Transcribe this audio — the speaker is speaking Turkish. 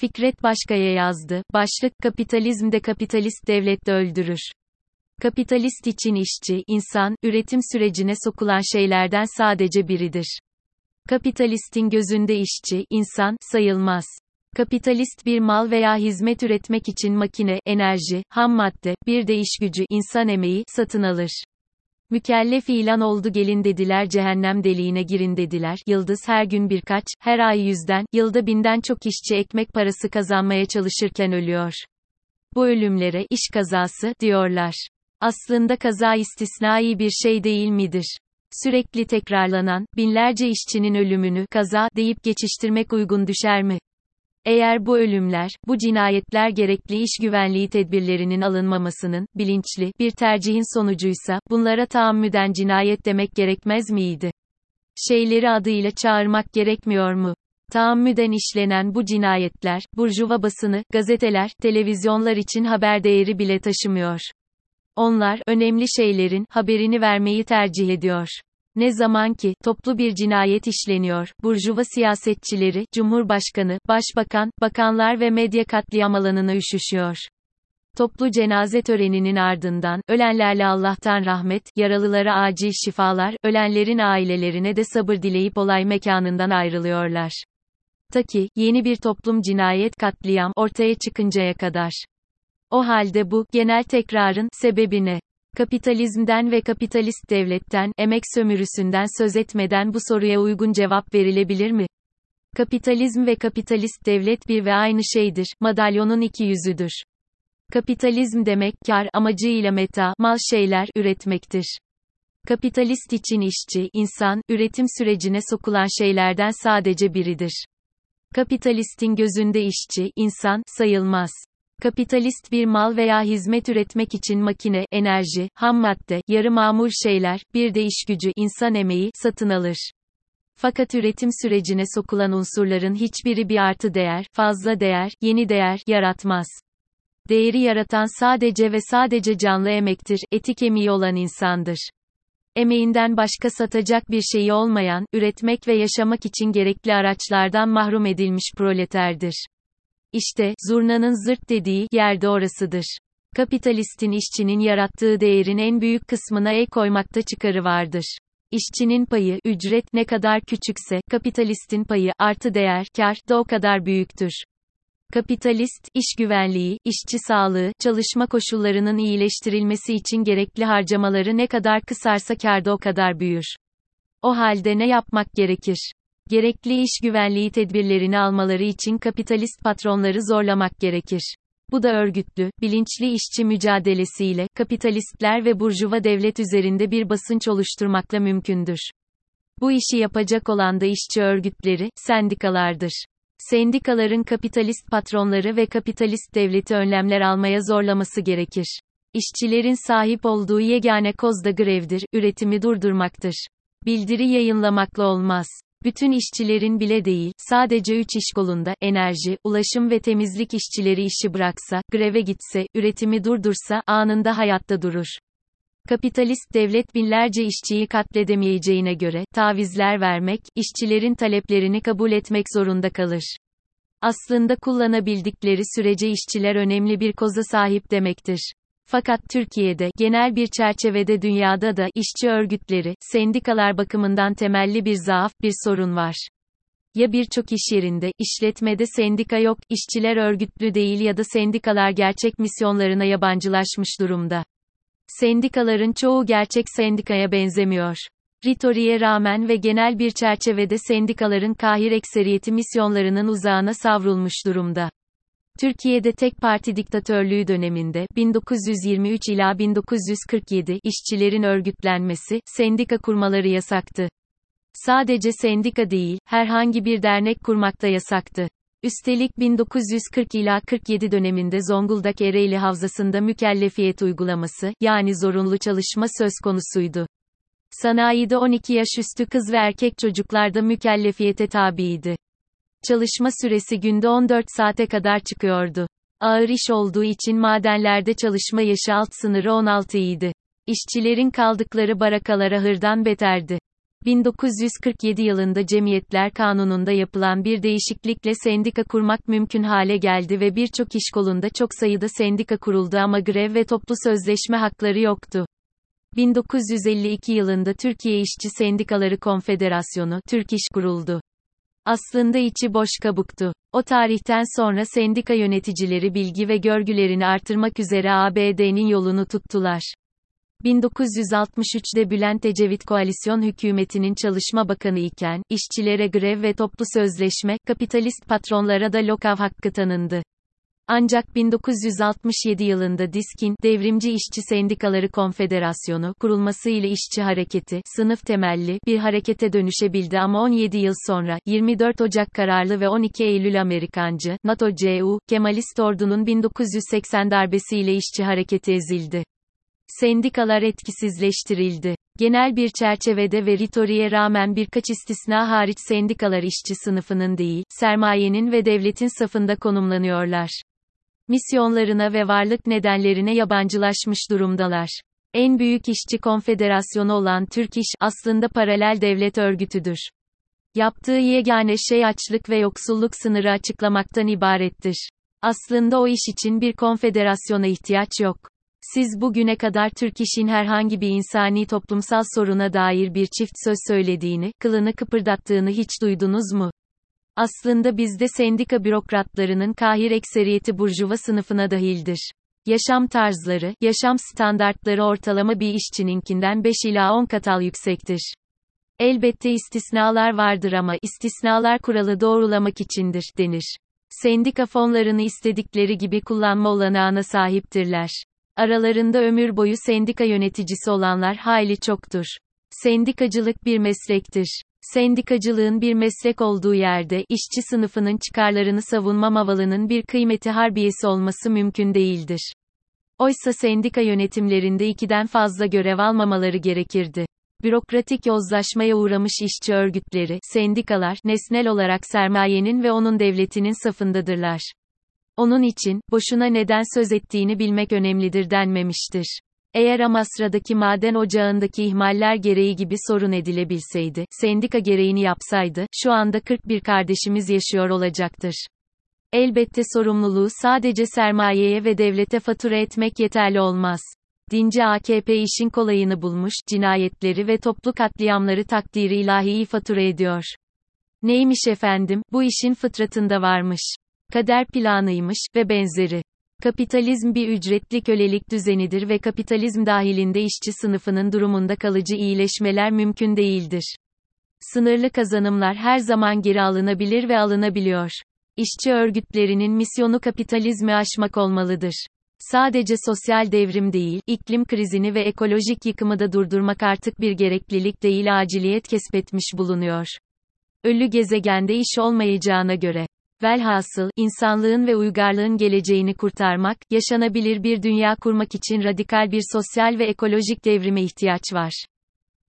Fikret Başkaya yazdı. Başlık Kapitalizmde kapitalist devlet de öldürür. Kapitalist için işçi, insan, üretim sürecine sokulan şeylerden sadece biridir. Kapitalistin gözünde işçi, insan, sayılmaz. Kapitalist bir mal veya hizmet üretmek için makine, enerji, ham madde, bir de iş gücü, insan emeği, satın alır. Mükellef ilan oldu gelin dediler cehennem deliğine girin dediler. Yıldız her gün birkaç, her ay yüzden, yılda binden çok işçi ekmek parası kazanmaya çalışırken ölüyor. Bu ölümlere iş kazası diyorlar. Aslında kaza istisnai bir şey değil midir? Sürekli tekrarlanan, binlerce işçinin ölümünü kaza deyip geçiştirmek uygun düşer mi? Eğer bu ölümler, bu cinayetler gerekli iş güvenliği tedbirlerinin alınmamasının, bilinçli, bir tercihin sonucuysa, bunlara taammüden cinayet demek gerekmez miydi? Şeyleri adıyla çağırmak gerekmiyor mu? Taammüden işlenen bu cinayetler, burjuva basını, gazeteler, televizyonlar için haber değeri bile taşımıyor. Onlar, önemli şeylerin, haberini vermeyi tercih ediyor. Ne zaman ki, toplu bir cinayet işleniyor, burjuva siyasetçileri, cumhurbaşkanı, başbakan, bakanlar ve medya katliam alanına üşüşüyor. Toplu cenaze töreninin ardından, ölenlerle Allah'tan rahmet, yaralılara acil şifalar, ölenlerin ailelerine de sabır dileyip olay mekanından ayrılıyorlar. Ta ki, yeni bir toplum cinayet katliam, ortaya çıkıncaya kadar. O halde bu, genel tekrarın, sebebi ne? Kapitalizmden ve kapitalist devletten, emek sömürüsünden söz etmeden bu soruya uygun cevap verilebilir mi? Kapitalizm ve kapitalist devlet bir ve aynı şeydir, madalyonun iki yüzüdür. Kapitalizm demek, kar amacıyla meta, mal şeyler, üretmektir. Kapitalist için işçi, insan, üretim sürecine sokulan şeylerden sadece biridir. Kapitalistin gözünde işçi, insan, sayılmaz. Kapitalist bir mal veya hizmet üretmek için makine, enerji, ham madde, yarı mamur şeyler, bir de iş gücü, insan emeği, satın alır. Fakat üretim sürecine sokulan unsurların hiçbiri bir artı değer, fazla değer, yeni değer, yaratmaz. Değeri yaratan sadece ve sadece canlı emektir, eti kemiği olan insandır. Emeğinden başka satacak bir şeyi olmayan, üretmek ve yaşamak için gerekli araçlardan mahrum edilmiş proleterdir. İşte, zurnanın zırt dediği, yerde orasıdır. Kapitalistin işçinin yarattığı değerin en büyük kısmına el koymakta çıkarı vardır. İşçinin payı, ücret ne kadar küçükse, kapitalistin payı, artı değer, kar, da o kadar büyüktür. Kapitalist, iş güvenliği, işçi sağlığı, çalışma koşullarının iyileştirilmesi için gerekli harcamaları ne kadar kısarsa kar da o kadar büyür. O halde ne yapmak gerekir? Gerekli iş güvenliği tedbirlerini almaları için kapitalist patronları zorlamak gerekir. Bu da örgütlü, bilinçli işçi mücadelesiyle, kapitalistler ve burjuva devlet üzerinde bir basınç oluşturmakla mümkündür. Bu işi yapacak olan da işçi örgütleri, sendikalardır. Sendikaların kapitalist patronları ve kapitalist devleti önlemler almaya zorlaması gerekir. İşçilerin sahip olduğu yegane koz da grevdir, üretimi durdurmaktır. Bildiri yayınlamakla olmaz. Bütün işçilerin bile değil, sadece 3 iş kolunda, enerji, ulaşım ve temizlik işçileri işi bıraksa, greve gitse, üretimi durdursa, anında hayatta durur. Kapitalist devlet binlerce işçiyi katledemeyeceğine göre, tavizler vermek, işçilerin taleplerini kabul etmek zorunda kalır. Aslında kullanabildikleri sürece işçiler önemli bir koza sahip demektir. Fakat Türkiye'de, genel bir çerçevede dünyada da, işçi örgütleri, sendikalar bakımından temelli bir zaaf, bir sorun var. Ya birçok iş yerinde, işletmede sendika yok, işçiler örgütlü değil ya da sendikalar gerçek misyonlarına yabancılaşmış durumda. Sendikaların çoğu gerçek sendikaya benzemiyor. Ritoriye rağmen ve genel bir çerçevede sendikaların kahir ekseriyeti misyonlarının uzağına savrulmuş durumda. Türkiye'de tek parti diktatörlüğü döneminde 1923 ila 1947 işçilerin örgütlenmesi, sendika kurmaları yasaktı. Sadece sendika değil, herhangi bir dernek kurmak da yasaktı. Üstelik 1940 ila 47 döneminde Zonguldak Ereğli Havzası'nda mükellefiyet uygulaması, yani zorunlu çalışma söz konusuydu. Sanayide 12 yaş üstü kız ve erkek çocuklar da mükellefiyete tabiydi. Çalışma süresi günde 14 saate kadar çıkıyordu. Ağır iş olduğu için madenlerde çalışma yaşı alt sınırı 16 idi. İşçilerin kaldıkları barakalara hırdan beterdi. 1947 yılında Cemiyetler Kanunu'nda yapılan bir değişiklikle sendika kurmak mümkün hale geldi ve birçok iş kolunda çok sayıda sendika kuruldu ama grev ve toplu sözleşme hakları yoktu. 1952 yılında Türkiye İşçi Sendikaları Konfederasyonu Türk İş kuruldu. Aslında içi boş kabuktu. O tarihten sonra sendika yöneticileri bilgi ve görgülerini artırmak üzere ABD'nin yolunu tuttular. 1963'de Bülent Ecevit koalisyon hükümetinin çalışma bakanı iken, işçilere grev ve toplu sözleşme, kapitalist patronlara da lokav hakkı tanındı. Ancak 1967 yılında DİSK'in, Devrimci İşçi Sendikaları Konfederasyonu, kurulması ile işçi hareketi, sınıf temelli, bir harekete dönüşebildi ama 17 yıl sonra, 24 Ocak kararlı ve 12 Eylül Amerikancı, NATO-CU, Kemalist ordunun 1980 darbesiyle işçi hareketi ezildi. Sendikalar etkisizleştirildi. Genel bir çerçevede ve ritoriğe rağmen birkaç istisna hariç sendikalar işçi sınıfının değil, sermayenin ve devletin safında konumlanıyorlar. Misyonlarına ve varlık nedenlerine yabancılaşmış durumdalar. En büyük işçi konfederasyonu olan Türk İş, aslında paralel devlet örgütüdür. Yaptığı yegane şey açlık ve yoksulluk sınırı açıklamaktan ibarettir. Aslında o iş için bir konfederasyona ihtiyaç yok. Siz bugüne kadar Türk işin herhangi bir insani toplumsal soruna dair bir çift söz söylediğini, kılını kıpırdattığını hiç duydunuz mu? Aslında bizde sendika bürokratlarının kahir ekseriyeti burjuva sınıfına dahildir. Yaşam tarzları, yaşam standartları ortalama bir işçininkinden 5 ila 10 katal yüksektir. Elbette istisnalar vardır ama istisnalar kuralı doğrulamak içindir denir. Sendika fonlarını istedikleri gibi kullanma olanağına sahiptirler. Aralarında ömür boyu sendika yöneticisi olanlar hayli çoktur. Sendikacılık bir meslektir. Sendikacılığın bir meslek olduğu yerde, işçi sınıfının çıkarlarını savunma mavalının bir kıymeti harbiyesi olması mümkün değildir. Oysa sendika yönetimlerinde ikiden fazla görev almamaları gerekirdi. Bürokratik yozlaşmaya uğramış işçi örgütleri, sendikalar, nesnel olarak sermayenin ve onun devletinin safındadırlar. Onun için, boşuna neden söz ettiğini bilmek önemlidir denmemiştir. Eğer Amasra'daki maden ocağındaki ihmaller gereği gibi sorun edilebilseydi, sendika gereğini yapsaydı, şu anda 41 kardeşimiz yaşıyor olacaktır. Elbette sorumluluğu sadece sermayeye ve devlete fatura etmek yeterli olmaz. Dinci AKP işin kolayını bulmuş, cinayetleri ve toplu katliamları takdiri ilahiyi fatura ediyor. Neymiş efendim, bu işin fıtratında varmış. Kader planıymış ve benzeri. Kapitalizm bir ücretli kölelik düzenidir ve kapitalizm dahilinde işçi sınıfının durumunda kalıcı iyileşmeler mümkün değildir. Sınırlı kazanımlar her zaman geri alınabilir ve alınabiliyor. İşçi örgütlerinin misyonu kapitalizmi aşmak olmalıdır. Sadece sosyal devrim değil, iklim krizini ve ekolojik yıkımı da durdurmak artık bir gereklilik değil aciliyet kesbetmiş bulunuyor. Ölü gezegende iş olmayacağına göre Velhasıl, insanlığın ve uygarlığın geleceğini kurtarmak, yaşanabilir bir dünya kurmak için radikal bir sosyal ve ekolojik devrime ihtiyaç var.